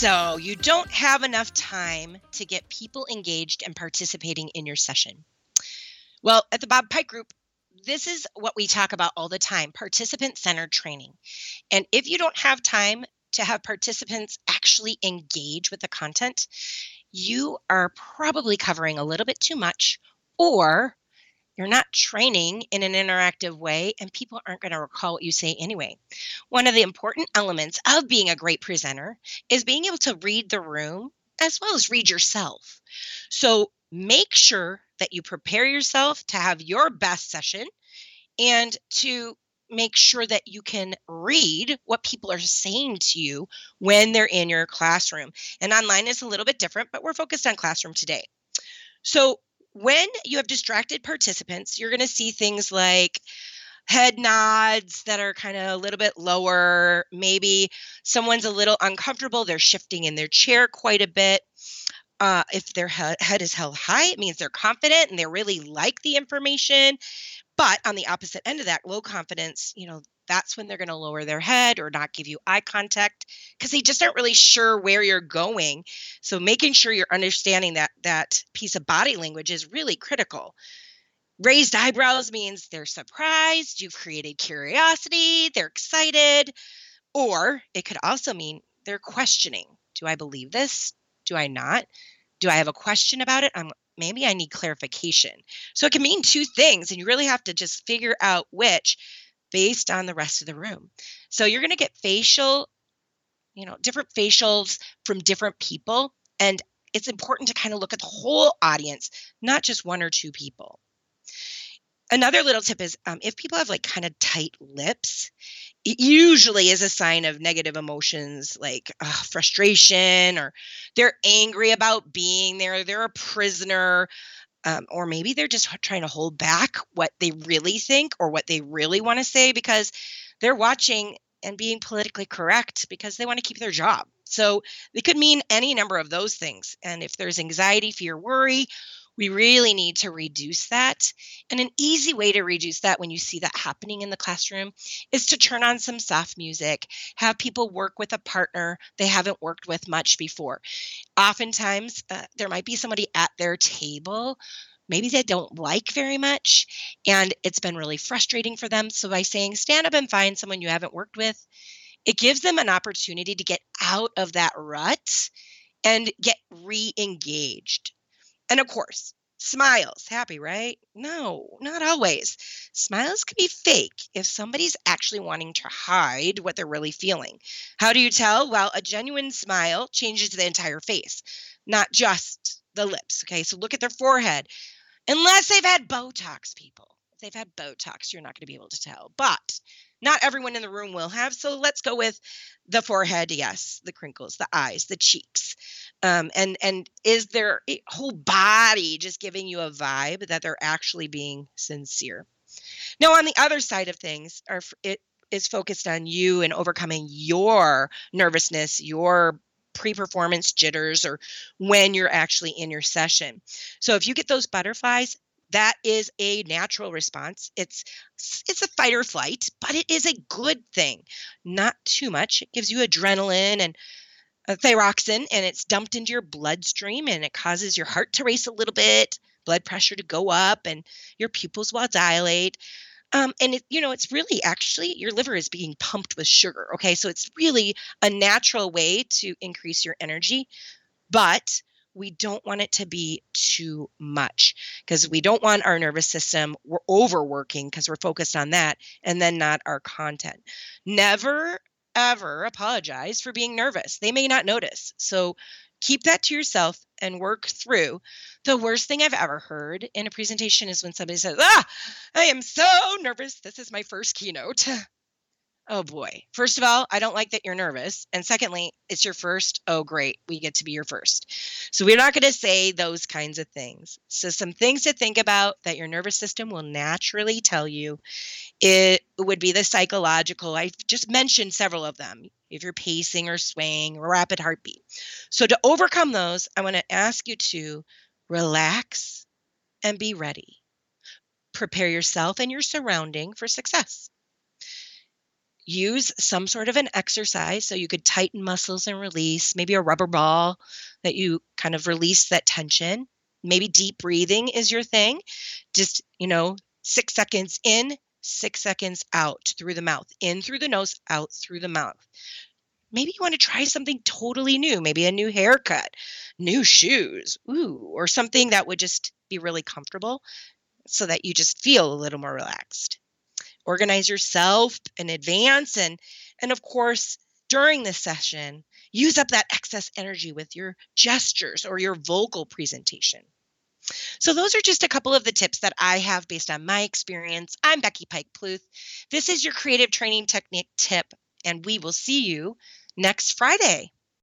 So, you don't have enough time to get people engaged and participating in your session. Well, at the Bob Pike Group, this is what we talk about all the time participant centered training. And if you don't have time to have participants actually engage with the content, you are probably covering a little bit too much or you're not training in an interactive way, and people aren't going to recall what you say anyway. One of the important elements of being a great presenter is being able to read the room as well as read yourself. So make sure that you prepare yourself to have your best session and to make sure that you can read what people are saying to you when they're in your classroom. And online is a little bit different, but we're focused on classroom today. So when you have distracted participants, you're going to see things like head nods that are kind of a little bit lower. Maybe someone's a little uncomfortable, they're shifting in their chair quite a bit. Uh, if their head, head is held high, it means they're confident and they really like the information. But on the opposite end of that, low confidence, you know, that's when they're going to lower their head or not give you eye contact because they just aren't really sure where you're going. So making sure you're understanding that that piece of body language is really critical. Raised eyebrows means they're surprised, you've created curiosity, they're excited, or it could also mean they're questioning. Do I believe this? Do I not? Do I have a question about it? I'm maybe I need clarification. So it can mean two things, and you really have to just figure out which based on the rest of the room. So you're going to get facial, you know, different facials from different people. And it's important to kind of look at the whole audience, not just one or two people. Another little tip is um, if people have like kind of tight lips, it usually is a sign of negative emotions like uh, frustration or they're angry about being there, they're a prisoner, um, or maybe they're just trying to hold back what they really think or what they really want to say because they're watching and being politically correct because they want to keep their job. So it could mean any number of those things. And if there's anxiety, fear, worry, we really need to reduce that. And an easy way to reduce that when you see that happening in the classroom is to turn on some soft music, have people work with a partner they haven't worked with much before. Oftentimes, uh, there might be somebody at their table maybe they don't like very much and it's been really frustrating for them. So by saying stand up and find someone you haven't worked with, it gives them an opportunity to get out of that rut and get re engaged. And of course, smiles. Happy, right? No, not always. Smiles can be fake if somebody's actually wanting to hide what they're really feeling. How do you tell? Well, a genuine smile changes the entire face, not just the lips. Okay, so look at their forehead. Unless they've had Botox, people. If they've had Botox, you're not going to be able to tell. But not everyone in the room will have. So let's go with the forehead, yes, the crinkles, the eyes, the cheeks. Um, and and is their whole body just giving you a vibe that they're actually being sincere? Now, on the other side of things, are it is focused on you and overcoming your nervousness, your pre-performance jitters, or when you're actually in your session. So if you get those butterflies, that is a natural response. It's it's a fight or flight but it is a good thing. Not too much. It gives you adrenaline and thyroxine and it's dumped into your bloodstream and it causes your heart to race a little bit blood pressure to go up and your pupils will dilate. Um, and it, you know it's really actually your liver is being pumped with sugar okay? So it's really a natural way to increase your energy but we don't want it to be too much because we don't want our nervous system we're overworking because we're focused on that and then not our content. Never ever apologize for being nervous. They may not notice. So keep that to yourself and work through. The worst thing i've ever heard in a presentation is when somebody says ah i am so nervous. This is my first keynote Oh boy. First of all, I don't like that you're nervous. And secondly, it's your first. Oh, great. We get to be your first. So we're not going to say those kinds of things. So, some things to think about that your nervous system will naturally tell you it would be the psychological. I've just mentioned several of them. If you're pacing or swaying or rapid heartbeat. So, to overcome those, I want to ask you to relax and be ready. Prepare yourself and your surrounding for success use some sort of an exercise. So you could tighten muscles and release, maybe a rubber ball that you kind of release that tension. Maybe deep breathing is your thing. Just, you know, six seconds in, six seconds out through the mouth, in through the nose, out through the mouth. Maybe you want to try something totally new, maybe a new haircut, new shoes, ooh, or something that would just be really comfortable so that you just feel a little more relaxed organize yourself in advance and and of course during this session use up that excess energy with your gestures or your vocal presentation. So those are just a couple of the tips that i have based on my experience. I'm becky pike pluth. This is your creative training technique tip and we will see you next friday